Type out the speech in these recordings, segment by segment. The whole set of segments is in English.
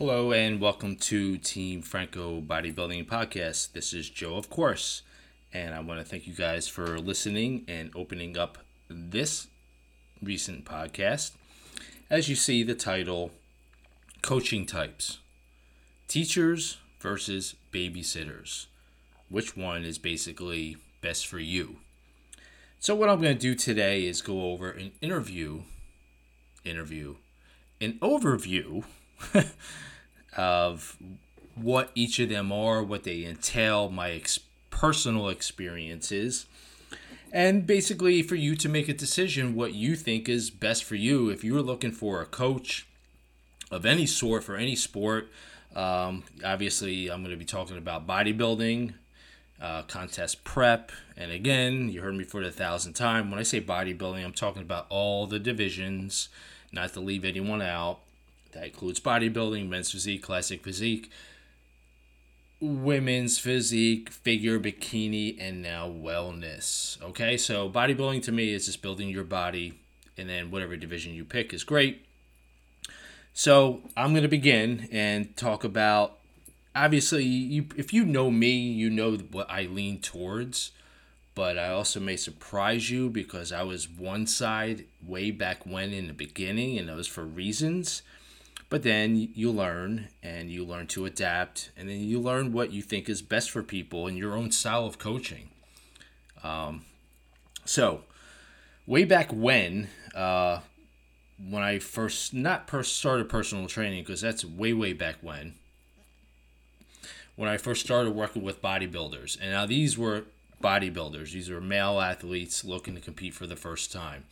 Hello and welcome to Team Franco Bodybuilding Podcast. This is Joe, of course, and I want to thank you guys for listening and opening up this recent podcast. As you see, the title Coaching Types Teachers versus Babysitters. Which one is basically best for you? So, what I'm going to do today is go over an interview, interview, an overview. of what each of them are, what they entail, my ex- personal experiences, and basically for you to make a decision what you think is best for you. If you're looking for a coach of any sort for any sport, um, obviously I'm going to be talking about bodybuilding, uh, contest prep, and again, you heard me for the thousandth time. When I say bodybuilding, I'm talking about all the divisions, not to leave anyone out. That includes bodybuilding, men's physique, classic physique, women's physique, figure, bikini, and now wellness. Okay, so bodybuilding to me is just building your body, and then whatever division you pick is great. So I'm going to begin and talk about. Obviously, you, if you know me, you know what I lean towards, but I also may surprise you because I was one side way back when in the beginning, and that was for reasons. But then you learn and you learn to adapt, and then you learn what you think is best for people and your own style of coaching. Um, so, way back when, uh, when I first not first started personal training, because that's way way back when. When I first started working with bodybuilders, and now these were bodybuilders; these were male athletes looking to compete for the first time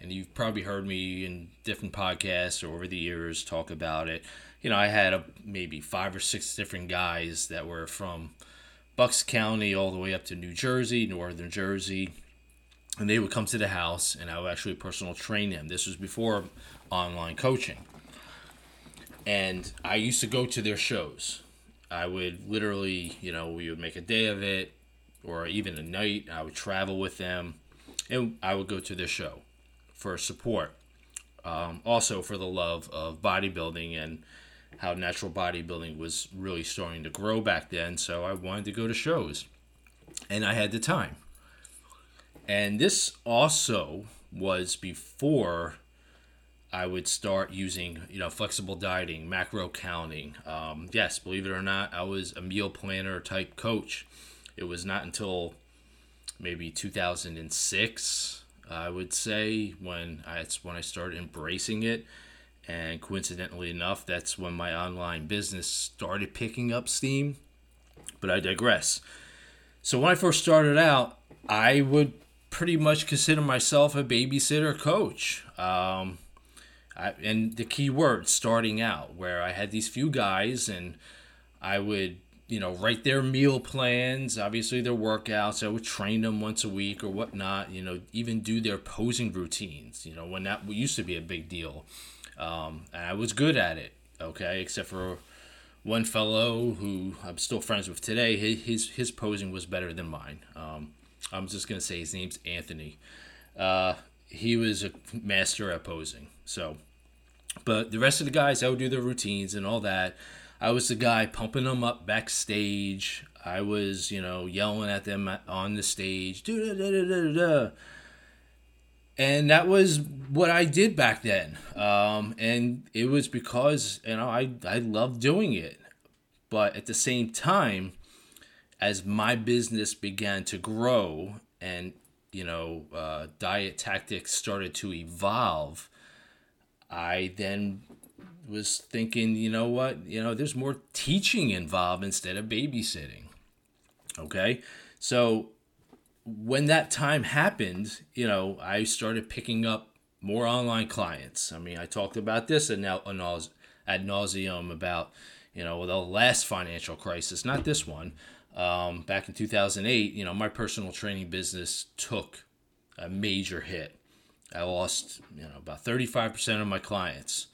and you've probably heard me in different podcasts or over the years talk about it. You know, I had a, maybe five or six different guys that were from Bucks County all the way up to New Jersey, Northern Jersey, and they would come to the house, and I would actually personal train them. This was before online coaching, and I used to go to their shows. I would literally, you know, we would make a day of it, or even a night. I would travel with them, and I would go to their show for support. Um, also for the love of bodybuilding and how natural bodybuilding was really starting to grow back then. So I wanted to go to shows, and I had the time. And this also was before I would start using, you know, flexible dieting, macro counting. Um, yes, believe it or not, I was a meal planner type coach. It was not until maybe 2006 I would say when I, it's when I started embracing it, and coincidentally enough, that's when my online business started picking up steam. But I digress. So when I first started out, I would pretty much consider myself a babysitter coach. Um, I, and the key word starting out, where I had these few guys and I would you know, write their meal plans, obviously their workouts. I would train them once a week or whatnot, you know, even do their posing routines, you know, when that used to be a big deal. Um, and I was good at it, okay, except for one fellow who I'm still friends with today. His, his posing was better than mine. Um, I'm just to say his name's Anthony. Uh, he was a master at posing. So, but the rest of the guys, I would do their routines and all that. I was the guy pumping them up backstage. I was, you know, yelling at them on the stage. And that was what I did back then. Um, and it was because, you know, I, I loved doing it. But at the same time, as my business began to grow and, you know, uh, diet tactics started to evolve, I then was thinking, you know what, you know, there's more teaching involved instead of babysitting. Okay, so when that time happened, you know, I started picking up more online clients. I mean, I talked about this and now ad nauseum about, you know, the last financial crisis, not this one. Um, back in 2008, you know, my personal training business took a major hit. I lost, you know, about 35% of my clients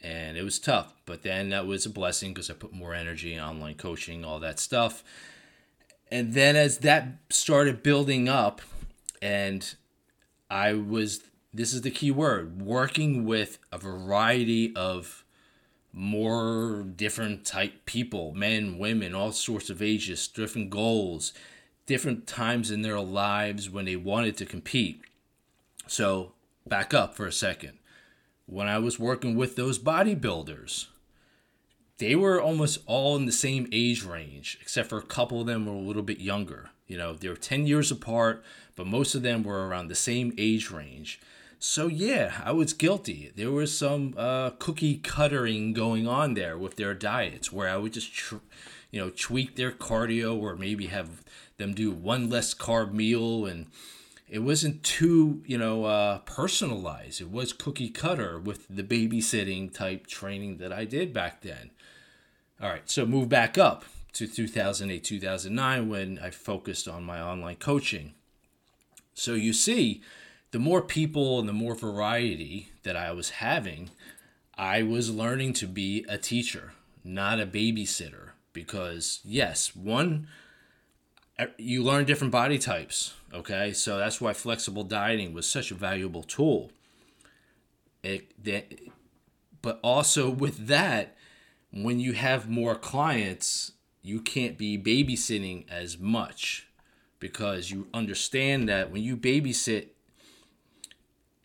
and it was tough. But then that was a blessing because I put more energy online coaching, all that stuff. And then as that started building up, and I was this is the key word working with a variety of more different type people, men, women, all sorts of ages, different goals, different times in their lives when they wanted to compete. So, back up for a second. When I was working with those bodybuilders, they were almost all in the same age range, except for a couple of them were a little bit younger. You know, they were 10 years apart, but most of them were around the same age range. So yeah, I was guilty. There was some uh, cookie cuttering going on there with their diets, where I would just, tr- you know, tweak their cardio, or maybe have them do one less carb meal, and it wasn't too, you know, uh, personalized. It was cookie cutter with the babysitting type training that I did back then. All right, so move back up to 2008, 2009 when I focused on my online coaching. So you see the more people and the more variety that I was having, I was learning to be a teacher, not a babysitter. Because, yes, one, you learn different body types, okay? So that's why flexible dieting was such a valuable tool. It, that, but also with that, when you have more clients, you can't be babysitting as much because you understand that when you babysit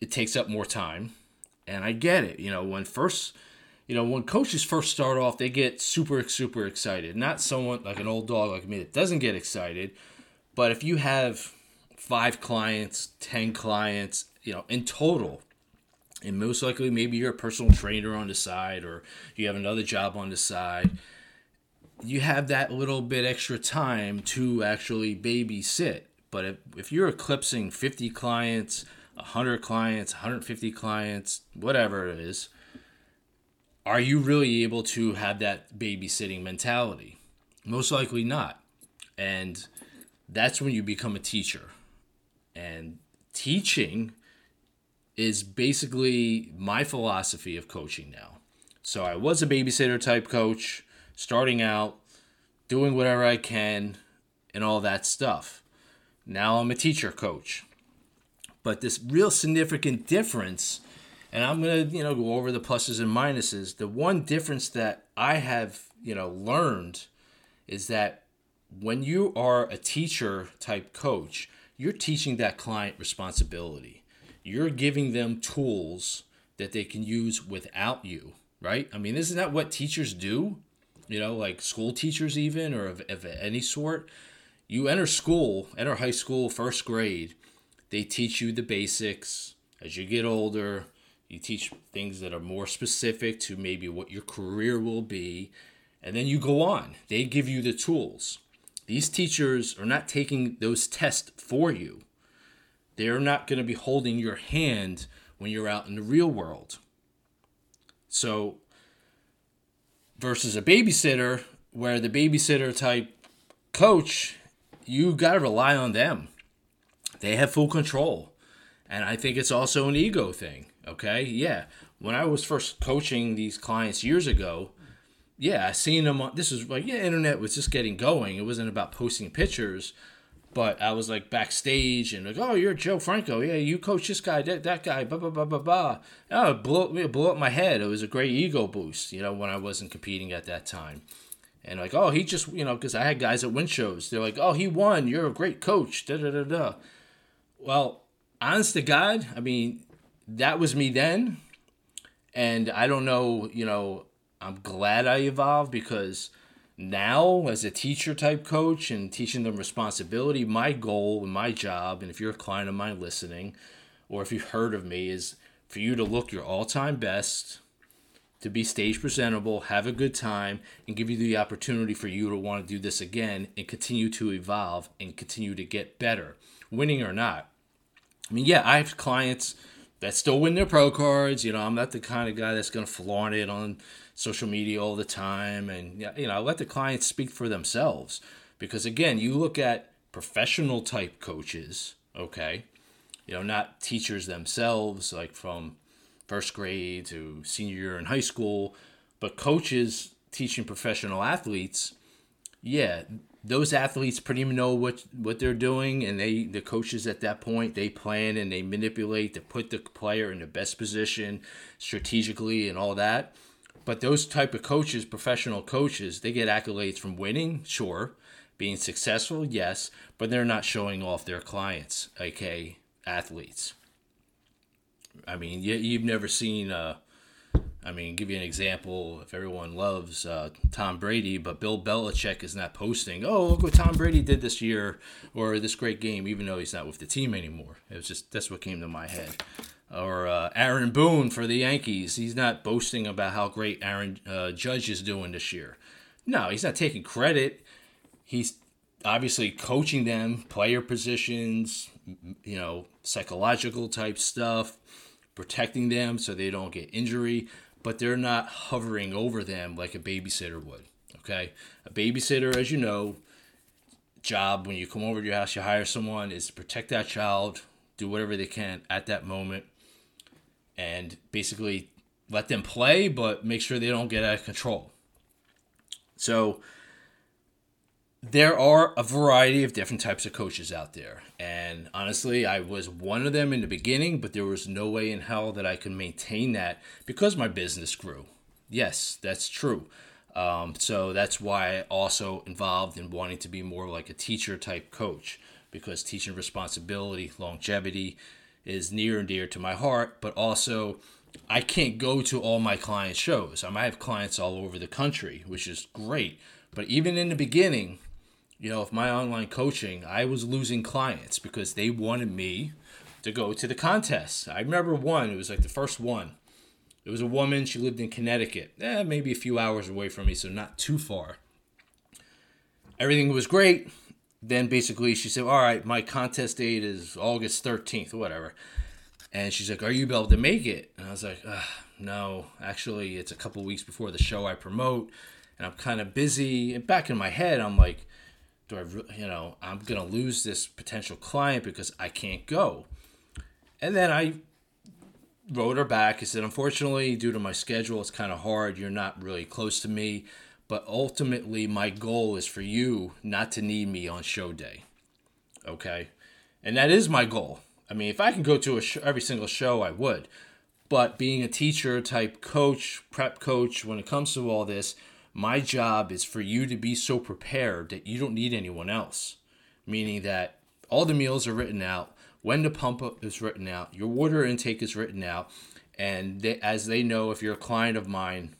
it takes up more time. And I get it. You know, when first, you know, when coaches first start off, they get super, super excited. Not someone like an old dog like me that doesn't get excited. But if you have five clients, 10 clients, you know, in total, and most likely maybe you're a personal trainer on the side or you have another job on the side, you have that little bit extra time to actually babysit. But if, if you're eclipsing 50 clients, 100 clients, 150 clients, whatever it is, are you really able to have that babysitting mentality? Most likely not. And that's when you become a teacher. And teaching is basically my philosophy of coaching now. So I was a babysitter type coach, starting out, doing whatever I can, and all that stuff. Now I'm a teacher coach. But this real significant difference, and I'm gonna you know go over the pluses and minuses. The one difference that I have you know learned is that when you are a teacher type coach, you're teaching that client responsibility. You're giving them tools that they can use without you, right? I mean, isn't that what teachers do? You know, like school teachers, even or of, of any sort. You enter school, enter high school, first grade, they teach you the basics. As you get older, you teach things that are more specific to maybe what your career will be. And then you go on. They give you the tools. These teachers are not taking those tests for you. They're not going to be holding your hand when you're out in the real world. So, versus a babysitter, where the babysitter type coach, you got to rely on them they have full control. And I think it's also an ego thing. Okay. Yeah. When I was first coaching these clients years ago, yeah, I seen them on this was like, yeah, internet was just getting going. It wasn't about posting pictures, but I was like backstage and like, oh, you're Joe Franco. Yeah, you coach this guy, that, that guy, blah, blah, blah, blah, blah. Oh, it blew, it blew up my head. It was a great ego boost, you know, when I wasn't competing at that time. And like, oh, he just, you know, because I had guys at win shows. They're like, oh, he won. You're a great coach. Da da da da. Well, honest to God, I mean, that was me then. And I don't know, you know, I'm glad I evolved because now, as a teacher type coach and teaching them responsibility, my goal and my job, and if you're a client of mine listening, or if you've heard of me, is for you to look your all time best, to be stage presentable, have a good time, and give you the opportunity for you to want to do this again and continue to evolve and continue to get better, winning or not. I mean, yeah, I have clients that still win their pro cards. You know, I'm not the kind of guy that's going to flaunt it on social media all the time. And, you know, I let the clients speak for themselves. Because, again, you look at professional type coaches, okay, you know, not teachers themselves, like from first grade to senior year in high school, but coaches teaching professional athletes, yeah, those athletes pretty much know what what they're doing and they the coaches at that point they plan and they manipulate to put the player in the best position strategically and all that But those type of coaches, professional coaches, they get accolades from winning, sure, being successful, yes, but they're not showing off their clients, aka athletes. I mean, you, you've never seen. Uh, I mean, give you an example. If everyone loves uh, Tom Brady, but Bill Belichick is not posting, "Oh, look what Tom Brady did this year," or this great game, even though he's not with the team anymore. It was just that's what came to my head. Or uh, Aaron Boone for the Yankees, he's not boasting about how great Aaron uh, Judge is doing this year. No, he's not taking credit. He's obviously coaching them, player positions, you know, psychological type stuff, protecting them so they don't get injury, but they're not hovering over them like a babysitter would. Okay? A babysitter, as you know, job when you come over to your house, you hire someone is to protect that child, do whatever they can at that moment, and basically let them play, but make sure they don't get out of control. So, there are a variety of different types of coaches out there. And honestly, I was one of them in the beginning, but there was no way in hell that I could maintain that because my business grew. Yes, that's true. Um, so that's why I also involved in wanting to be more like a teacher type coach because teaching responsibility, longevity is near and dear to my heart, but also I can't go to all my client shows. I might have clients all over the country, which is great. But even in the beginning, you know, of my online coaching, I was losing clients because they wanted me to go to the contest. I remember one, it was like the first one. It was a woman, she lived in Connecticut, eh, maybe a few hours away from me, so not too far. Everything was great. Then basically she said, All right, my contest date is August 13th, whatever. And she's like, Are you able to make it? And I was like, No, actually, it's a couple weeks before the show I promote, and I'm kind of busy. And back in my head, I'm like, do I, you know, I'm going to lose this potential client because I can't go. And then I wrote her back. I said, unfortunately, due to my schedule, it's kind of hard. You're not really close to me. But ultimately, my goal is for you not to need me on show day. Okay? And that is my goal. I mean, if I can go to a sh- every single show, I would. But being a teacher type coach, prep coach, when it comes to all this, my job is for you to be so prepared that you don't need anyone else. Meaning that all the meals are written out, when to pump up is written out, your water intake is written out, and they, as they know, if you're a client of mine,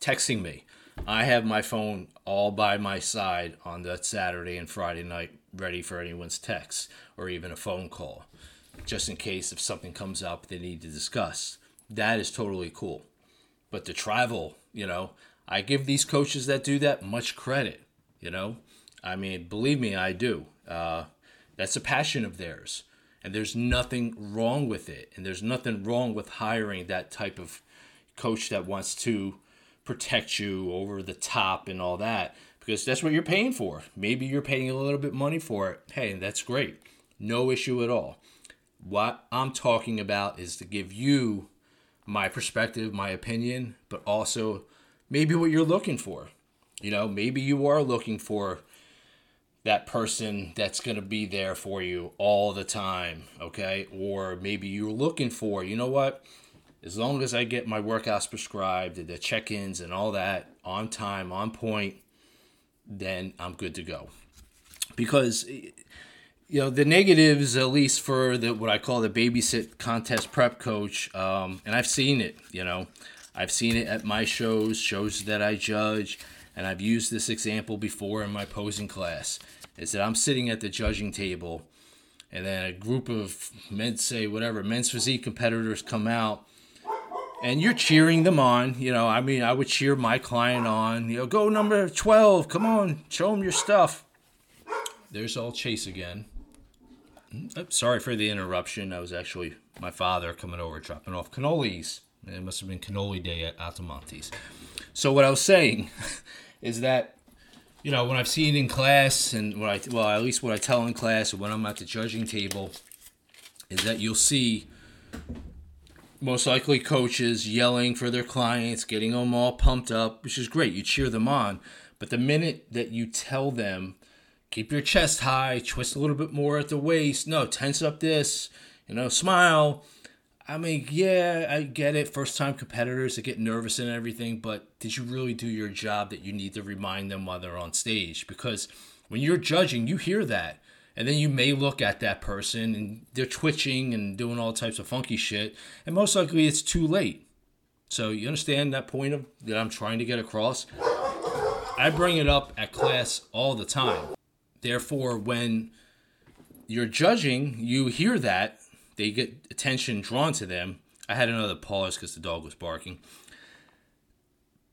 texting me, I have my phone all by my side on that Saturday and Friday night, ready for anyone's text or even a phone call, just in case if something comes up they need to discuss. That is totally cool. But to travel, you know, I give these coaches that do that much credit. You know, I mean, believe me, I do. Uh, that's a passion of theirs, and there's nothing wrong with it. And there's nothing wrong with hiring that type of coach that wants to protect you over the top and all that because that's what you're paying for. Maybe you're paying a little bit money for it. Hey, that's great. No issue at all. What I'm talking about is to give you my perspective, my opinion, but also maybe what you're looking for. You know, maybe you are looking for that person that's going to be there for you all the time, okay? Or maybe you're looking for, you know what? As long as I get my workouts prescribed, the check ins and all that on time, on point, then I'm good to go. Because, you know, the negatives, at least for the what I call the babysit contest prep coach, um, and I've seen it, you know, I've seen it at my shows, shows that I judge, and I've used this example before in my posing class. Is that I'm sitting at the judging table, and then a group of men say whatever men's physique competitors come out, and you're cheering them on. You know, I mean, I would cheer my client on. You know, go number twelve, come on, show them your stuff. There's all Chase again. Mm, sorry for the interruption. That was actually my father coming over dropping off cannolis. It must have been cannoli day at Altomonte's. So what I was saying is that you know when I've seen in class and what I well at least what I tell in class when I'm at the judging table is that you'll see most likely coaches yelling for their clients, getting them all pumped up, which is great. You cheer them on, but the minute that you tell them keep your chest high, twist a little bit more at the waist, no, tense up this, you know, smile I mean, yeah, I get it. First time competitors that get nervous and everything, but did you really do your job that you need to remind them while they're on stage? Because when you're judging, you hear that. And then you may look at that person and they're twitching and doing all types of funky shit. And most likely it's too late. So you understand that point of that I'm trying to get across? I bring it up at class all the time. Therefore, when you're judging, you hear that they get attention drawn to them. I had another pause because the dog was barking.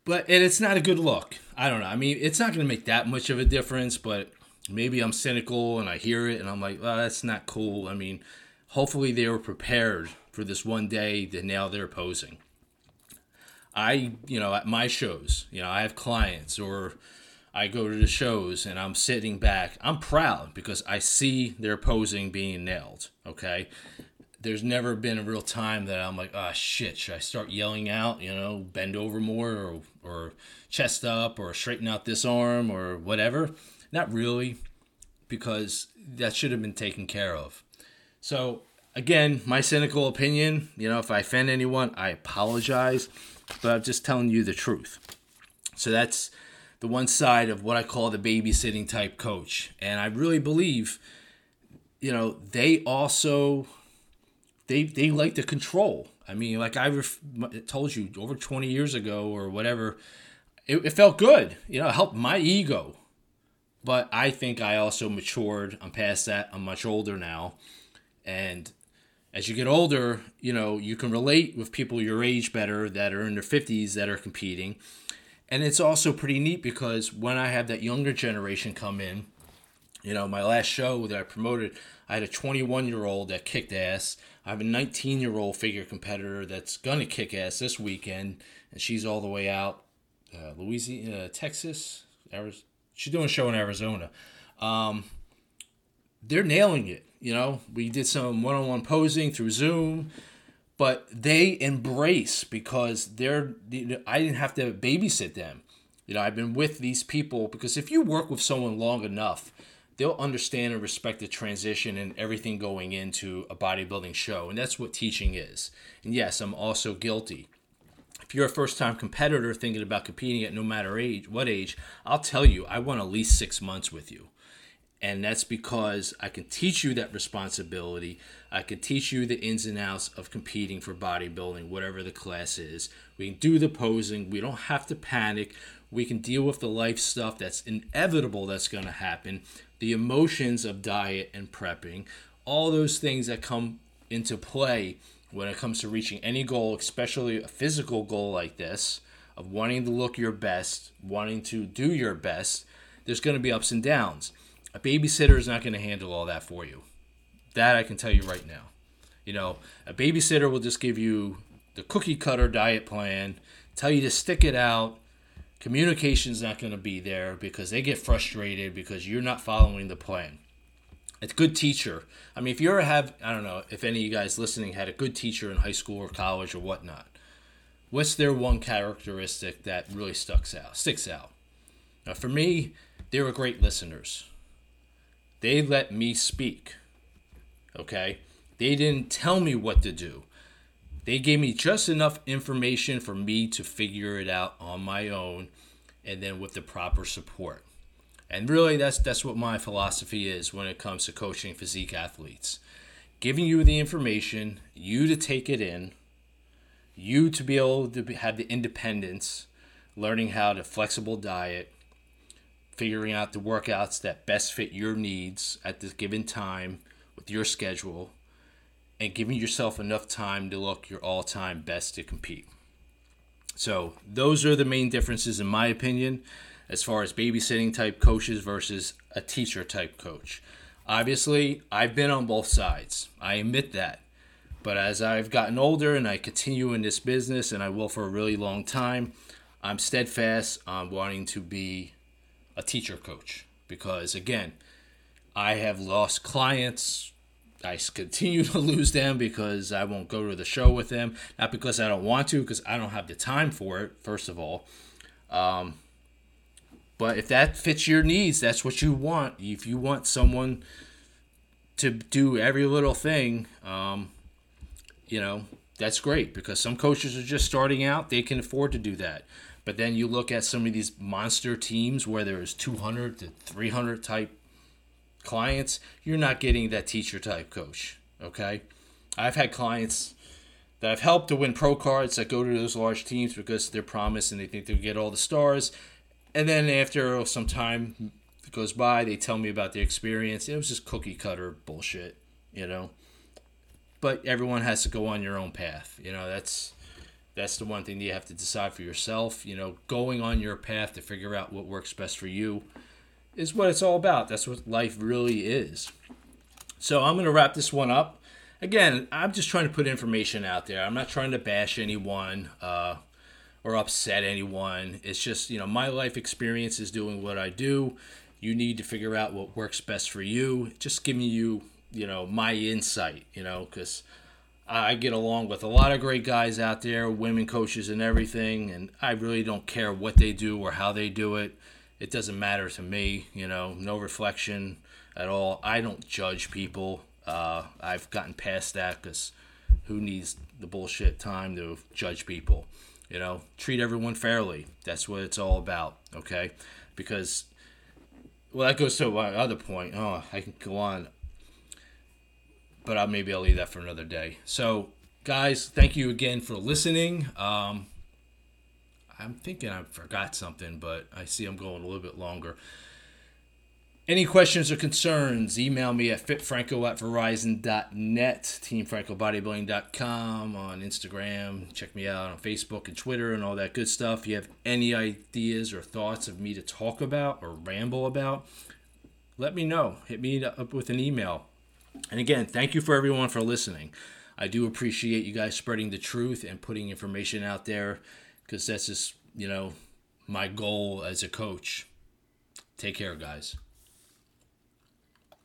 But and it's not a good look. I don't know. I mean, it's not going to make that much of a difference, but maybe I'm cynical and I hear it and I'm like, well, that's not cool. I mean, hopefully they were prepared for this one day that now they're posing. I, you know, at my shows, you know, I have clients or I go to the shows and I'm sitting back. I'm proud because I see their posing being nailed. Okay there's never been a real time that I'm like, oh shit, should I start yelling out, you know, bend over more or, or chest up or straighten out this arm or whatever? Not really, because that should have been taken care of. So, again, my cynical opinion, you know, if I offend anyone, I apologize, but I'm just telling you the truth. So, that's the one side of what I call the babysitting type coach. And I really believe, you know, they also they they like the control. I mean, like I ref- told you over 20 years ago or whatever, it, it felt good. You know, it helped my ego. But I think I also matured. I'm past that. I'm much older now. And as you get older, you know, you can relate with people your age better that are in their 50s that are competing. And it's also pretty neat because when I have that younger generation come in, you know, my last show that I promoted, I had a 21 year old that kicked ass. I have a 19 year old figure competitor that's going to kick ass this weekend, and she's all the way out, uh, Louisiana, uh, Texas. Arizona. She's doing a show in Arizona. Um, they're nailing it. You know, we did some one on one posing through Zoom, but they embrace because they're, I didn't have to babysit them. You know, I've been with these people because if you work with someone long enough, they'll understand and respect the transition and everything going into a bodybuilding show. And that's what teaching is. And yes, I'm also guilty. If you're a first time competitor thinking about competing at no matter age, what age, I'll tell you, I want at least six months with you. And that's because I can teach you that responsibility. I can teach you the ins and outs of competing for bodybuilding, whatever the class is. We can do the posing. We don't have to panic. We can deal with the life stuff that's inevitable that's going to happen the emotions of diet and prepping, all those things that come into play when it comes to reaching any goal, especially a physical goal like this, of wanting to look your best, wanting to do your best, there's going to be ups and downs. A babysitter is not going to handle all that for you. That I can tell you right now. You know, a babysitter will just give you the cookie cutter diet plan, tell you to stick it out, communication's not going to be there because they get frustrated because you're not following the plan. It's good teacher. I mean, if you ever have, I don't know if any of you guys listening had a good teacher in high school or college or whatnot. What's their one characteristic that really sticks out? Sticks out. Now, for me, they were great listeners. They let me speak. Okay, they didn't tell me what to do. They gave me just enough information for me to figure it out on my own and then with the proper support. And really that's that's what my philosophy is when it comes to coaching physique athletes. Giving you the information, you to take it in, you to be able to have the independence, learning how to flexible diet, figuring out the workouts that best fit your needs at this given time with your schedule and giving yourself enough time to look your all time best to compete. So, those are the main differences, in my opinion, as far as babysitting type coaches versus a teacher type coach. Obviously, I've been on both sides. I admit that. But as I've gotten older and I continue in this business, and I will for a really long time, I'm steadfast on wanting to be a teacher coach because, again, I have lost clients, I continue to lose them because I won't go to the show with them. Not because I don't want to, because I don't have the time for it, first of all. Um, but if that fits your needs, that's what you want. If you want someone to do every little thing, um, you know, that's great because some coaches are just starting out, they can afford to do that. But then you look at some of these monster teams where there's 200 to 300 type clients, you're not getting that teacher type coach. Okay. I've had clients that I've helped to win pro cards that go to those large teams because they're promised and they think they'll get all the stars. And then after some time goes by, they tell me about their experience. It was just cookie cutter bullshit, you know. But everyone has to go on your own path. You know, that's that's the one thing that you have to decide for yourself. You know, going on your path to figure out what works best for you is what it's all about. That's what life really is. So I'm going to wrap this one up. Again, I'm just trying to put information out there. I'm not trying to bash anyone uh, or upset anyone. It's just, you know, my life experience is doing what I do. You need to figure out what works best for you. Just giving you, you know, my insight, you know, because I get along with a lot of great guys out there, women coaches and everything, and I really don't care what they do or how they do it it doesn't matter to me, you know, no reflection at all. I don't judge people. Uh, I've gotten past that because who needs the bullshit time to judge people? You know, treat everyone fairly. That's what it's all about, okay? Because, well, that goes to my other point. Oh, I can go on, but I'll, maybe I'll leave that for another day. So, guys, thank you again for listening. Um, I'm thinking I forgot something, but I see I'm going a little bit longer. Any questions or concerns, email me at fitfranco at verizon.net, teamfrancobodybuilding.com, on Instagram. Check me out on Facebook and Twitter and all that good stuff. If you have any ideas or thoughts of me to talk about or ramble about, let me know. Hit me up with an email. And again, thank you for everyone for listening. I do appreciate you guys spreading the truth and putting information out there because that's just, you know, my goal as a coach. Take care, guys.